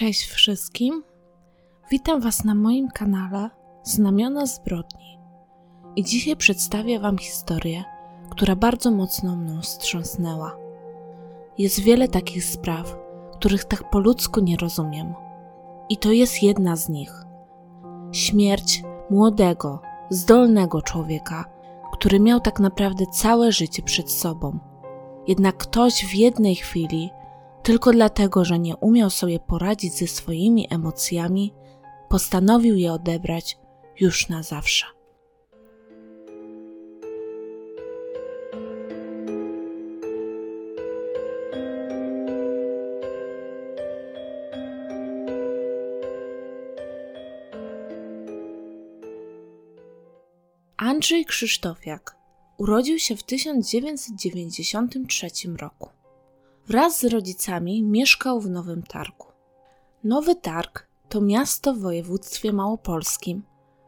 Cześć wszystkim. Witam Was na moim kanale Znamiona Zbrodni. I dzisiaj przedstawię Wam historię, która bardzo mocno mną wstrząsnęła. Jest wiele takich spraw, których tak po ludzku nie rozumiem. I to jest jedna z nich. Śmierć młodego, zdolnego człowieka, który miał tak naprawdę całe życie przed sobą. Jednak ktoś w jednej chwili tylko dlatego, że nie umiał sobie poradzić ze swoimi emocjami, postanowił je odebrać już na zawsze. Andrzej Krzysztofiak urodził się w 1993 roku. Wraz z rodzicami mieszkał w Nowym Targu. Nowy Targ to miasto w województwie małopolskim,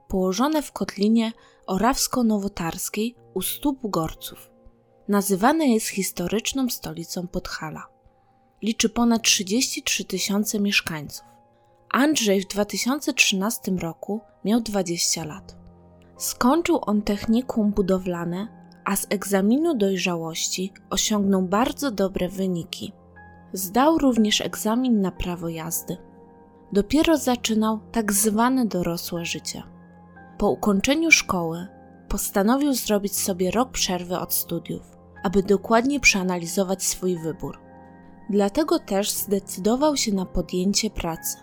położone w kotlinie orawsko-nowotarskiej u stóp Gorców. Nazywane jest historyczną stolicą Podhala. Liczy ponad 33 tysiące mieszkańców. Andrzej w 2013 roku miał 20 lat. Skończył on technikum budowlane a z egzaminu dojrzałości osiągnął bardzo dobre wyniki. Zdał również egzamin na prawo jazdy. Dopiero zaczynał tak zwane dorosłe życie. Po ukończeniu szkoły postanowił zrobić sobie rok przerwy od studiów, aby dokładnie przeanalizować swój wybór. Dlatego też zdecydował się na podjęcie pracy.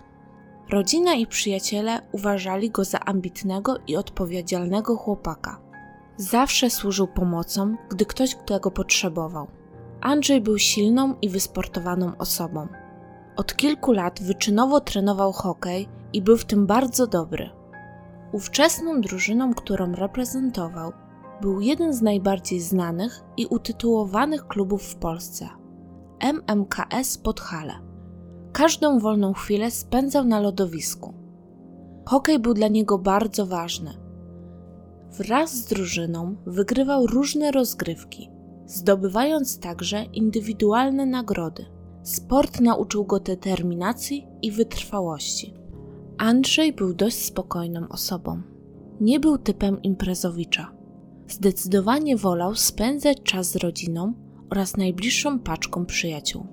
Rodzina i przyjaciele uważali go za ambitnego i odpowiedzialnego chłopaka Zawsze służył pomocą, gdy ktoś tego potrzebował. Andrzej był silną i wysportowaną osobą. Od kilku lat wyczynowo trenował hokej i był w tym bardzo dobry. Ówczesną drużyną, którą reprezentował, był jeden z najbardziej znanych i utytułowanych klubów w Polsce MMKS Podhale. Każdą wolną chwilę spędzał na lodowisku. Hokej był dla niego bardzo ważny – Wraz z drużyną wygrywał różne rozgrywki, zdobywając także indywidualne nagrody. Sport nauczył go determinacji i wytrwałości. Andrzej był dość spokojną osobą. Nie był typem imprezowicza. Zdecydowanie wolał spędzać czas z rodziną oraz najbliższą paczką przyjaciół,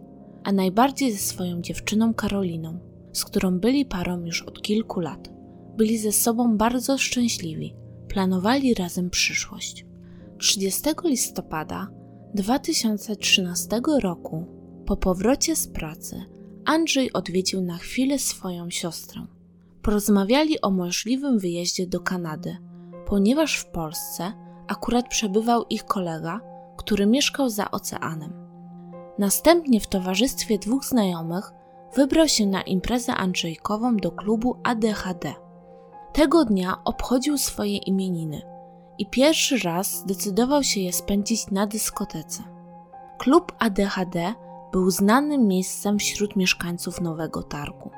a najbardziej ze swoją dziewczyną Karoliną, z którą byli parą już od kilku lat. Byli ze sobą bardzo szczęśliwi planowali razem przyszłość. 30 listopada 2013 roku, po powrocie z pracy, Andrzej odwiedził na chwilę swoją siostrę. Porozmawiali o możliwym wyjeździe do Kanady, ponieważ w Polsce akurat przebywał ich kolega, który mieszkał za oceanem. Następnie w towarzystwie dwóch znajomych wybrał się na imprezę Andrzejkową do klubu ADHD – tego dnia obchodził swoje imieniny i pierwszy raz zdecydował się je spędzić na dyskotece. Klub ADHD był znanym miejscem wśród mieszkańców Nowego Targu.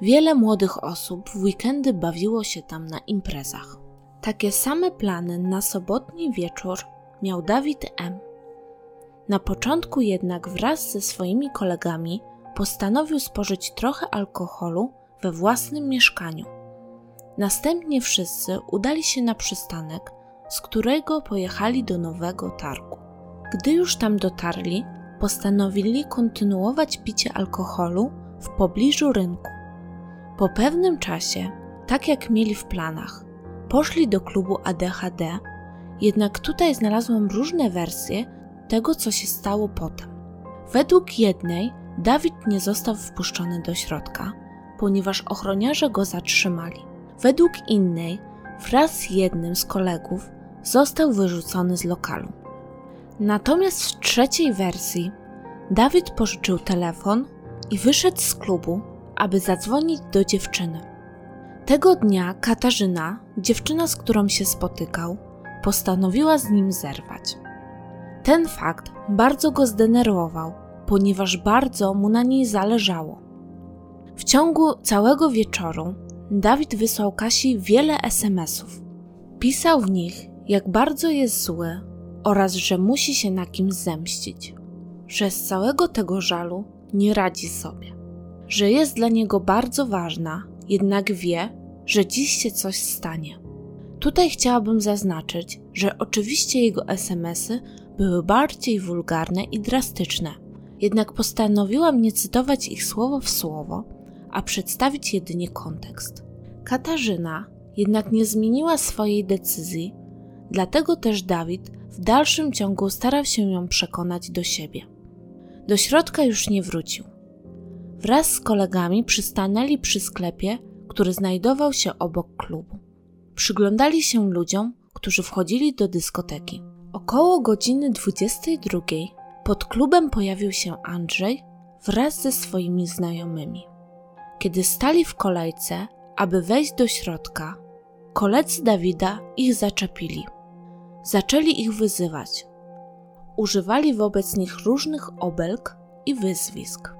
Wiele młodych osób w weekendy bawiło się tam na imprezach. Takie same plany na sobotni wieczór miał Dawid M. Na początku jednak wraz ze swoimi kolegami postanowił spożyć trochę alkoholu we własnym mieszkaniu Następnie wszyscy udali się na przystanek, z którego pojechali do nowego targu. Gdy już tam dotarli, postanowili kontynuować picie alkoholu w pobliżu rynku. Po pewnym czasie, tak jak mieli w planach, poszli do klubu ADHD, jednak tutaj znalazłam różne wersje tego, co się stało potem. Według jednej, Dawid nie został wpuszczony do środka, ponieważ ochroniarze go zatrzymali. Według innej, wraz z jednym z kolegów, został wyrzucony z lokalu. Natomiast w trzeciej wersji, Dawid pożyczył telefon i wyszedł z klubu, aby zadzwonić do dziewczyny. Tego dnia Katarzyna, dziewczyna, z którą się spotykał, postanowiła z nim zerwać. Ten fakt bardzo go zdenerwował, ponieważ bardzo mu na niej zależało. W ciągu całego wieczoru Dawid wysłał Kasi wiele SMS-ów. Pisał w nich, jak bardzo jest zły oraz że musi się na kimś zemścić, że z całego tego żalu nie radzi sobie. że jest dla niego bardzo ważna, jednak wie, że dziś się coś stanie. Tutaj chciałabym zaznaczyć, że oczywiście jego SMSy były bardziej wulgarne i drastyczne, jednak postanowiłam nie cytować ich słowo w słowo, a przedstawić jedynie kontekst. Katarzyna jednak nie zmieniła swojej decyzji, dlatego też Dawid w dalszym ciągu starał się ją przekonać do siebie. Do środka już nie wrócił. Wraz z kolegami przystanęli przy sklepie, który znajdował się obok klubu. Przyglądali się ludziom, którzy wchodzili do dyskoteki. Około godziny 22 pod klubem pojawił się Andrzej wraz ze swoimi znajomymi. Kiedy stali w kolejce, aby wejść do środka, koledzy Dawida ich zaczepili. Zaczęli ich wyzywać. Używali wobec nich różnych obelg i wyzwisk.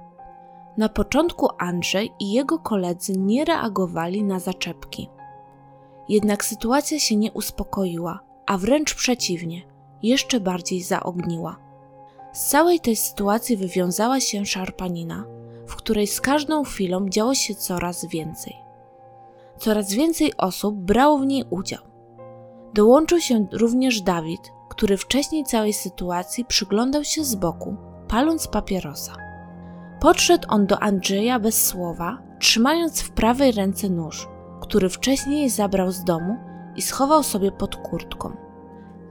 Na początku Andrzej i jego koledzy nie reagowali na zaczepki. Jednak sytuacja się nie uspokoiła, a wręcz przeciwnie, jeszcze bardziej zaogniła. Z całej tej sytuacji wywiązała się szarpanina, w której z każdą chwilą działo się coraz więcej. Coraz więcej osób brało w niej udział. Dołączył się również Dawid, który wcześniej całej sytuacji przyglądał się z boku, paląc papierosa. Podszedł on do Andrzeja bez słowa, trzymając w prawej ręce nóż, który wcześniej zabrał z domu i schował sobie pod kurtką.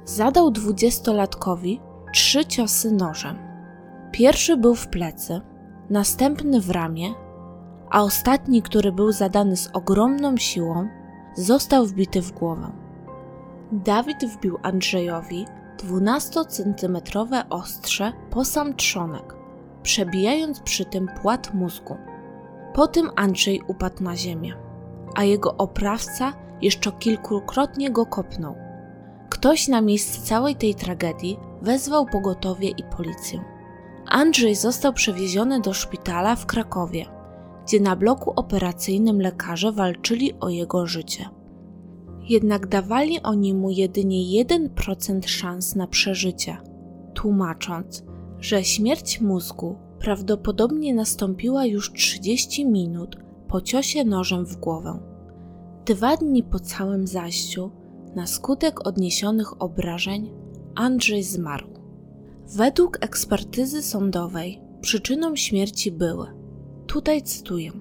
Zadał dwudziestolatkowi trzy ciosy nożem. Pierwszy był w plecy, następny w ramię, a ostatni, który był zadany z ogromną siłą, został wbity w głowę. Dawid wbił Andrzejowi 12-centymetrowe ostrze po sam trzonek, przebijając przy tym płat mózgu. Potem Andrzej upadł na ziemię, a jego oprawca jeszcze kilkukrotnie go kopnął. Ktoś na miejsce całej tej tragedii wezwał pogotowie i policję. Andrzej został przewieziony do szpitala w Krakowie, gdzie na bloku operacyjnym lekarze walczyli o jego życie. Jednak dawali oni mu jedynie 1% szans na przeżycie, tłumacząc, że śmierć mózgu prawdopodobnie nastąpiła już 30 minut po ciosie nożem w głowę. Dwa dni po całym zajściu, na skutek odniesionych obrażeń, Andrzej zmarł. Według ekspertyzy sądowej przyczyną śmierci były, tutaj cytuję,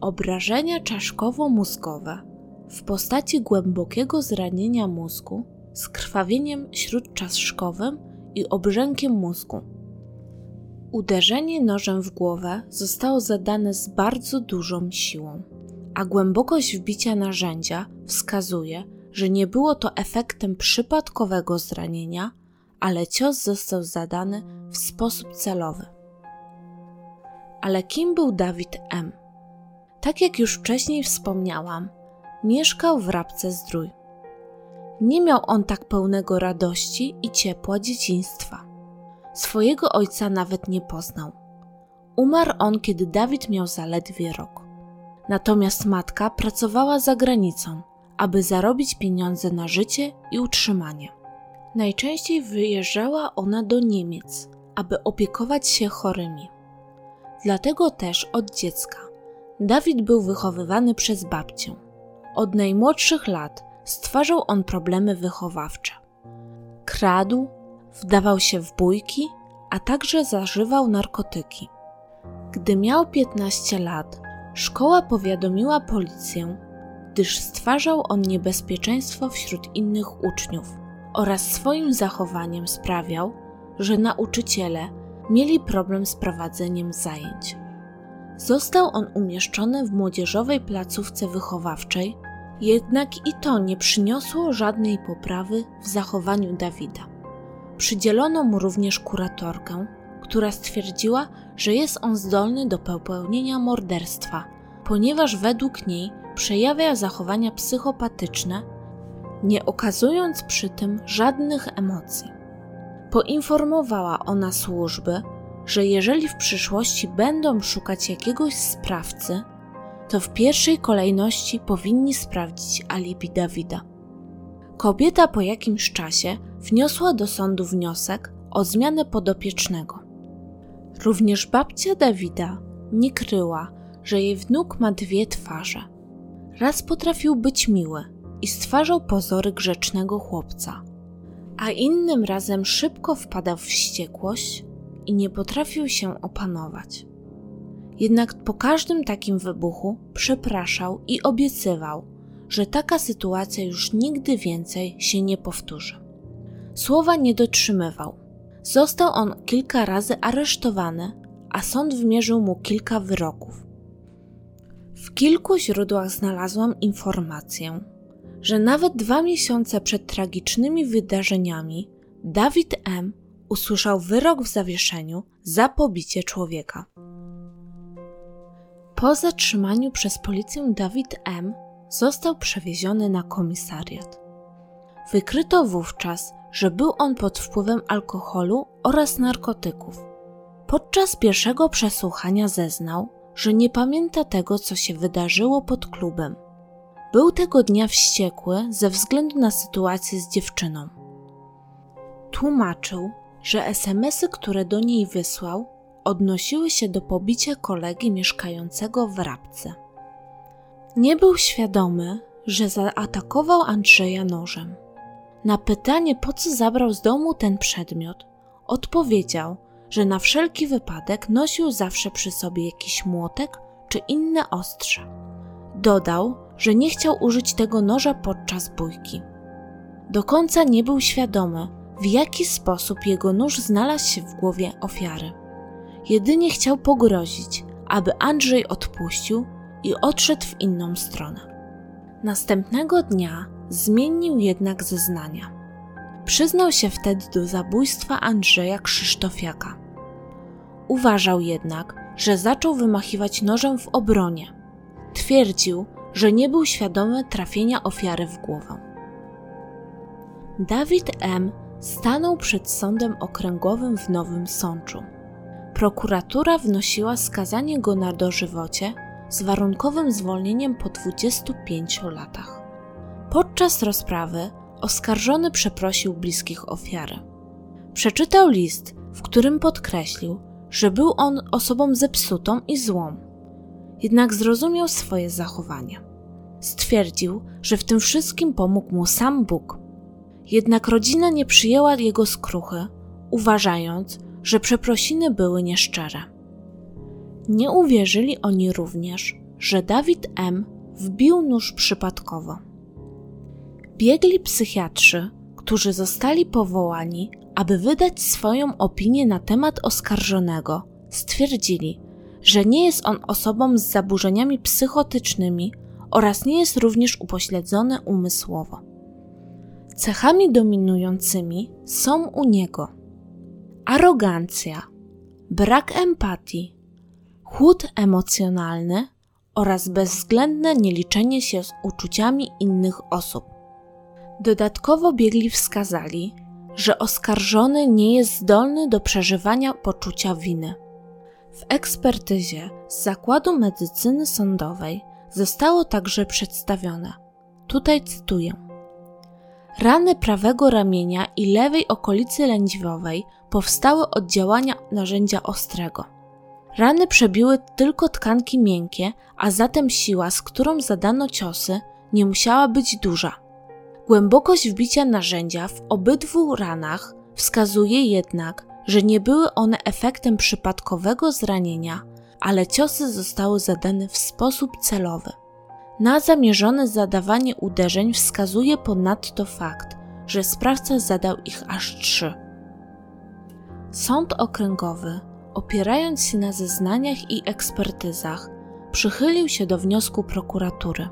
obrażenia czaszkowo-mózgowe w postaci głębokiego zranienia mózgu z krwawieniem śródczaszkowym i obrzękiem mózgu. Uderzenie nożem w głowę zostało zadane z bardzo dużą siłą, a głębokość wbicia narzędzia wskazuje, że nie było to efektem przypadkowego zranienia, ale cios został zadany w sposób celowy. Ale kim był Dawid M? Tak jak już wcześniej wspomniałam, mieszkał w Rabce Zdrój. Nie miał on tak pełnego radości i ciepła dzieciństwa. Swojego ojca nawet nie poznał. Umarł on, kiedy Dawid miał zaledwie rok. Natomiast matka pracowała za granicą, aby zarobić pieniądze na życie i utrzymanie. Najczęściej wyjeżdżała ona do Niemiec, aby opiekować się chorymi. Dlatego też od dziecka Dawid był wychowywany przez babcię. Od najmłodszych lat stwarzał on problemy wychowawcze. Kradł, wdawał się w bójki, a także zażywał narkotyki. Gdy miał 15 lat, szkoła powiadomiła policję, gdyż stwarzał on niebezpieczeństwo wśród innych uczniów oraz swoim zachowaniem sprawiał, że nauczyciele mieli problem z prowadzeniem zajęć. Został on umieszczony w młodzieżowej placówce wychowawczej, jednak i to nie przyniosło żadnej poprawy w zachowaniu Dawida. Przydzielono mu również kuratorkę, która stwierdziła, że jest on zdolny do popełnienia morderstwa, ponieważ według niej przejawia zachowania psychopatyczne nie okazując przy tym żadnych emocji. Poinformowała ona służby, że jeżeli w przyszłości będą szukać jakiegoś sprawcy, to w pierwszej kolejności powinni sprawdzić alibi Dawida. Kobieta po jakimś czasie wniosła do sądu wniosek o zmianę podopiecznego. Również babcia Dawida nie kryła, że jej wnuk ma dwie twarze. Raz potrafił być miły i stwarzał pozory grzecznego chłopca, a innym razem szybko wpadał w wściekłość i nie potrafił się opanować. Jednak po każdym takim wybuchu przepraszał i obiecywał, że taka sytuacja już nigdy więcej się nie powtórzy. Słowa nie dotrzymywał. Został on kilka razy aresztowany, a sąd wymierzył mu kilka wyroków. W kilku źródłach znalazłam informację, że nawet dwa miesiące przed tragicznymi wydarzeniami Dawid M. usłyszał wyrok w zawieszeniu za pobicie człowieka. Po zatrzymaniu przez policję Dawid M. został przewieziony na komisariat. Wykryto wówczas, że był on pod wpływem alkoholu oraz narkotyków. Podczas pierwszego przesłuchania zeznał, że nie pamięta tego, co się wydarzyło pod klubem. Był tego dnia wściekły ze względu na sytuację z dziewczyną. Tłumaczył, że SMSy, które do niej wysłał, odnosiły się do pobicia kolegi mieszkającego w Rabce. Nie był świadomy, że zaatakował Andrzeja nożem. Na pytanie, po co zabrał z domu ten przedmiot, odpowiedział, że na wszelki wypadek nosił zawsze przy sobie jakiś młotek czy inne ostrze. Dodał, że nie chciał użyć tego noża podczas bójki. Do końca nie był świadomy, w jaki sposób jego nóż znalazł się w głowie ofiary. Jedynie chciał pogrozić, aby Andrzej odpuścił i odszedł w inną stronę. Następnego dnia zmienił jednak zeznania. Przyznał się wtedy do zabójstwa Andrzeja Krzysztofiaka. Uważał jednak, że zaczął wymachiwać nożem w obronie. Twierdził, że nie był świadomy trafienia ofiary w głowę. Dawid M. stanął przed sądem okręgowym w Nowym Sączu. Prokuratura wnosiła skazanie go na dożywocie z warunkowym zwolnieniem po 25 latach. Podczas rozprawy oskarżony przeprosił bliskich ofiary. Przeczytał list, w którym podkreślił, że był on osobą zepsutą i złą. Jednak zrozumiał swoje zachowanie. Stwierdził, że w tym wszystkim pomógł mu sam Bóg. Jednak rodzina nie przyjęła jego skruchy, uważając, że przeprosiny były nieszczere. Nie uwierzyli oni również, że Dawid M. wbił nóż przypadkowo. Biegli psychiatrzy, którzy zostali powołani, aby wydać swoją opinię na temat oskarżonego, stwierdzili, że nie jest on osobą z zaburzeniami psychotycznymi oraz nie jest również upośledzony umysłowo. Cechami dominującymi są u niego arogancja, brak empatii, chłód emocjonalny oraz bezwzględne nieliczenie się z uczuciami innych osób. Dodatkowo biegli wskazali, że oskarżony nie jest zdolny do przeżywania poczucia winy. W ekspertyzie z Zakładu Medycyny Sądowej zostało także przedstawione, tutaj cytuję, Rany prawego ramienia i lewej okolicy lędźwiowej powstały od działania narzędzia ostrego. Rany przebiły tylko tkanki miękkie, a zatem siła, z którą zadano ciosy, nie musiała być duża. Głębokość wbicia narzędzia w obydwu ranach wskazuje jednak, że nie były one efektem przypadkowego zranienia, ale ciosy zostały zadane w sposób celowy. Na zamierzone zadawanie uderzeń wskazuje ponadto fakt, że sprawca zadał ich aż trzy. Sąd okręgowy, opierając się na zeznaniach i ekspertyzach, przychylił się do wniosku prokuratury.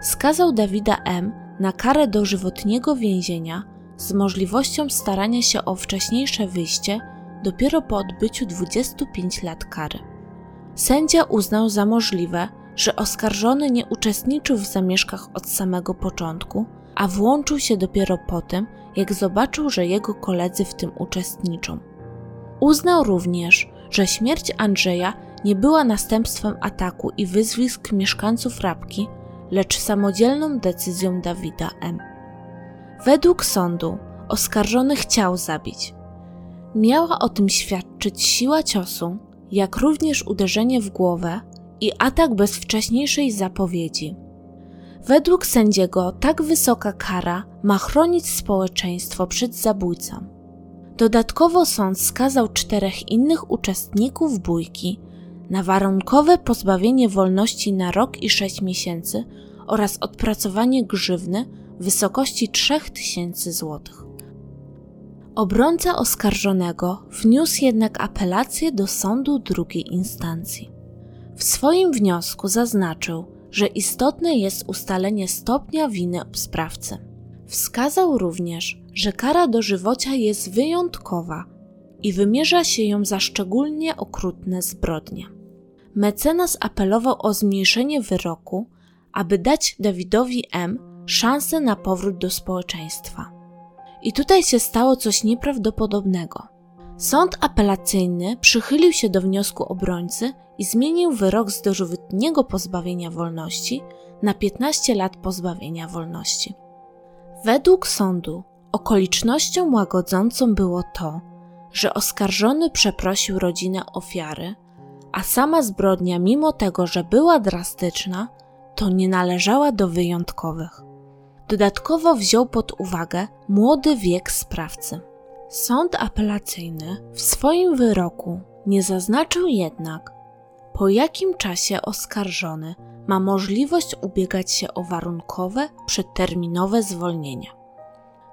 Skazał Dawida M. na karę dożywotniego więzienia z możliwością starania się o wcześniejsze wyjście dopiero po odbyciu 25 lat kary. Sędzia uznał za możliwe, że oskarżony nie uczestniczył w zamieszkach od samego początku, a włączył się dopiero po tym, jak zobaczył, że jego koledzy w tym uczestniczą. Uznał również, że śmierć Andrzeja nie była następstwem ataku i wyzwisk mieszkańców Rabki, lecz samodzielną decyzją Dawida M. Według sądu oskarżony chciał zabić. Miała o tym świadczyć siła ciosu, jak również uderzenie w głowę i atak bez wcześniejszej zapowiedzi. Według sędziego tak wysoka kara ma chronić społeczeństwo przed zabójcą. Dodatkowo sąd skazał czterech innych uczestników bójki na warunkowe pozbawienie wolności na rok i sześć miesięcy oraz odpracowanie grzywny w wysokości 3000 zł. Obrońca oskarżonego wniósł jednak apelację do sądu drugiej instancji. W swoim wniosku zaznaczył, że istotne jest ustalenie stopnia winy sprawcy. Wskazał również, że kara dożywocia jest wyjątkowa i wymierza się ją za szczególnie okrutne zbrodnie. Mecenas apelował o zmniejszenie wyroku, aby dać Dawidowi M. szansę na powrót do społeczeństwa. I tutaj się stało coś nieprawdopodobnego. Sąd apelacyjny przychylił się do wniosku obrońcy i zmienił wyrok z dożywotniego pozbawienia wolności na 15 lat pozbawienia wolności. Według sądu okolicznością łagodzącą było to, że oskarżony przeprosił rodzinę ofiary, a sama zbrodnia, mimo tego, że była drastyczna, to nie należała do wyjątkowych. Dodatkowo wziął pod uwagę młody wiek sprawcy. Sąd apelacyjny w swoim wyroku nie zaznaczył jednak, po jakim czasie oskarżony ma możliwość ubiegać się o warunkowe, przedterminowe zwolnienie.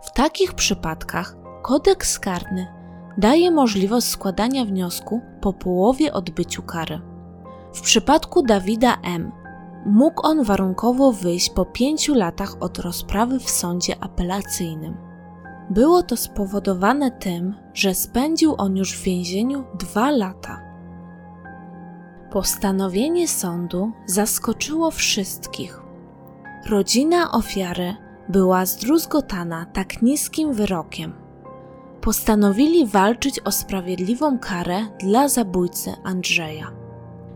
W takich przypadkach kodeks karny daje możliwość składania wniosku po połowie odbyciu kary. W przypadku Dawida M. mógł on warunkowo wyjść po pięciu latach od rozprawy w sądzie apelacyjnym. Było to spowodowane tym, że spędził on już w więzieniu dwa lata. Postanowienie sądu zaskoczyło wszystkich. Rodzina ofiary była zdruzgotana tak niskim wyrokiem. Postanowili walczyć o sprawiedliwą karę dla zabójcy Andrzeja.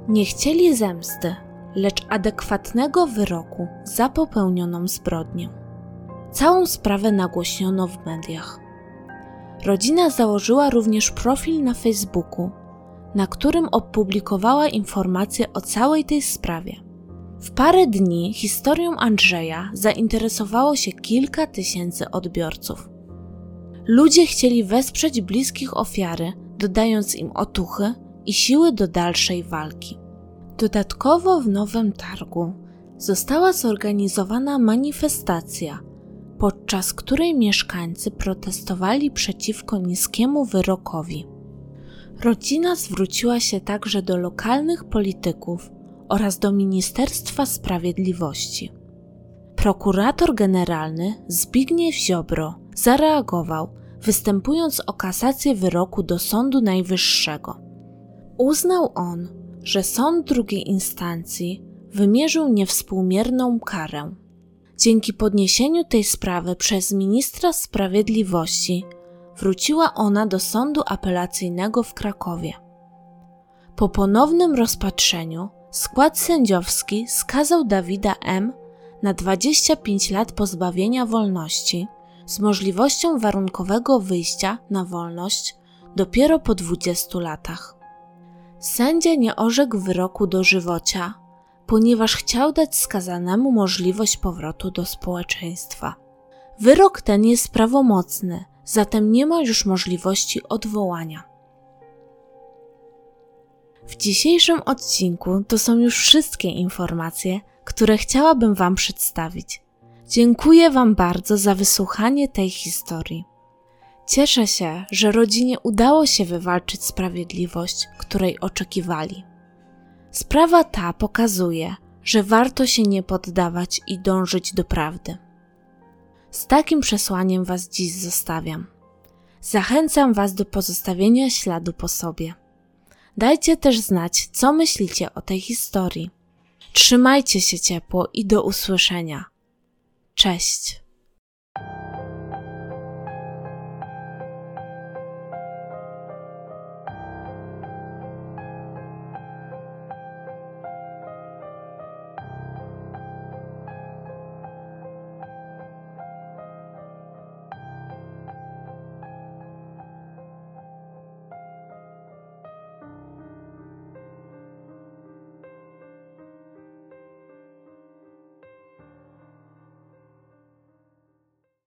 Nie chcieli zemsty, lecz adekwatnego wyroku za popełnioną zbrodnię. Całą sprawę nagłośniono w mediach. Rodzina założyła również profil na Facebooku, na którym opublikowała informacje o całej tej sprawie. W parę dni historią Andrzeja zainteresowało się kilka tysięcy odbiorców. Ludzie chcieli wesprzeć bliskich ofiary, dodając im otuchy i siły do dalszej walki. Dodatkowo w Nowym Targu została zorganizowana manifestacja, podczas której mieszkańcy protestowali przeciwko niskiemu wyrokowi. Rodzina zwróciła się także do lokalnych polityków oraz do Ministerstwa Sprawiedliwości. Prokurator generalny Zbigniew Ziobro zareagował, występując o kasację wyroku do Sądu Najwyższego. Uznał on, że sąd drugiej instancji wymierzył niewspółmierną karę. Dzięki podniesieniu tej sprawy przez ministra sprawiedliwości wróciła ona do sądu apelacyjnego w Krakowie. Po ponownym rozpatrzeniu skład sędziowski skazał Dawida M. na 25 lat pozbawienia wolności z możliwością warunkowego wyjścia na wolność dopiero po 20 latach. Sędzia nie orzekł wyroku dożywocia, ponieważ chciał dać skazanemu możliwość powrotu do społeczeństwa. Wyrok ten jest prawomocny, zatem nie ma już możliwości odwołania. W dzisiejszym odcinku to są już wszystkie informacje, które chciałabym Wam przedstawić. Dziękuję Wam bardzo za wysłuchanie tej historii. Cieszę się, że rodzinie udało się wywalczyć sprawiedliwość, której oczekiwali. Sprawa ta pokazuje, że warto się nie poddawać i dążyć do prawdy. Z takim przesłaniem Was dziś zostawiam. Zachęcam Was do pozostawienia śladu po sobie. Dajcie też znać, co myślicie o tej historii. Trzymajcie się ciepło i do usłyszenia. Cześć.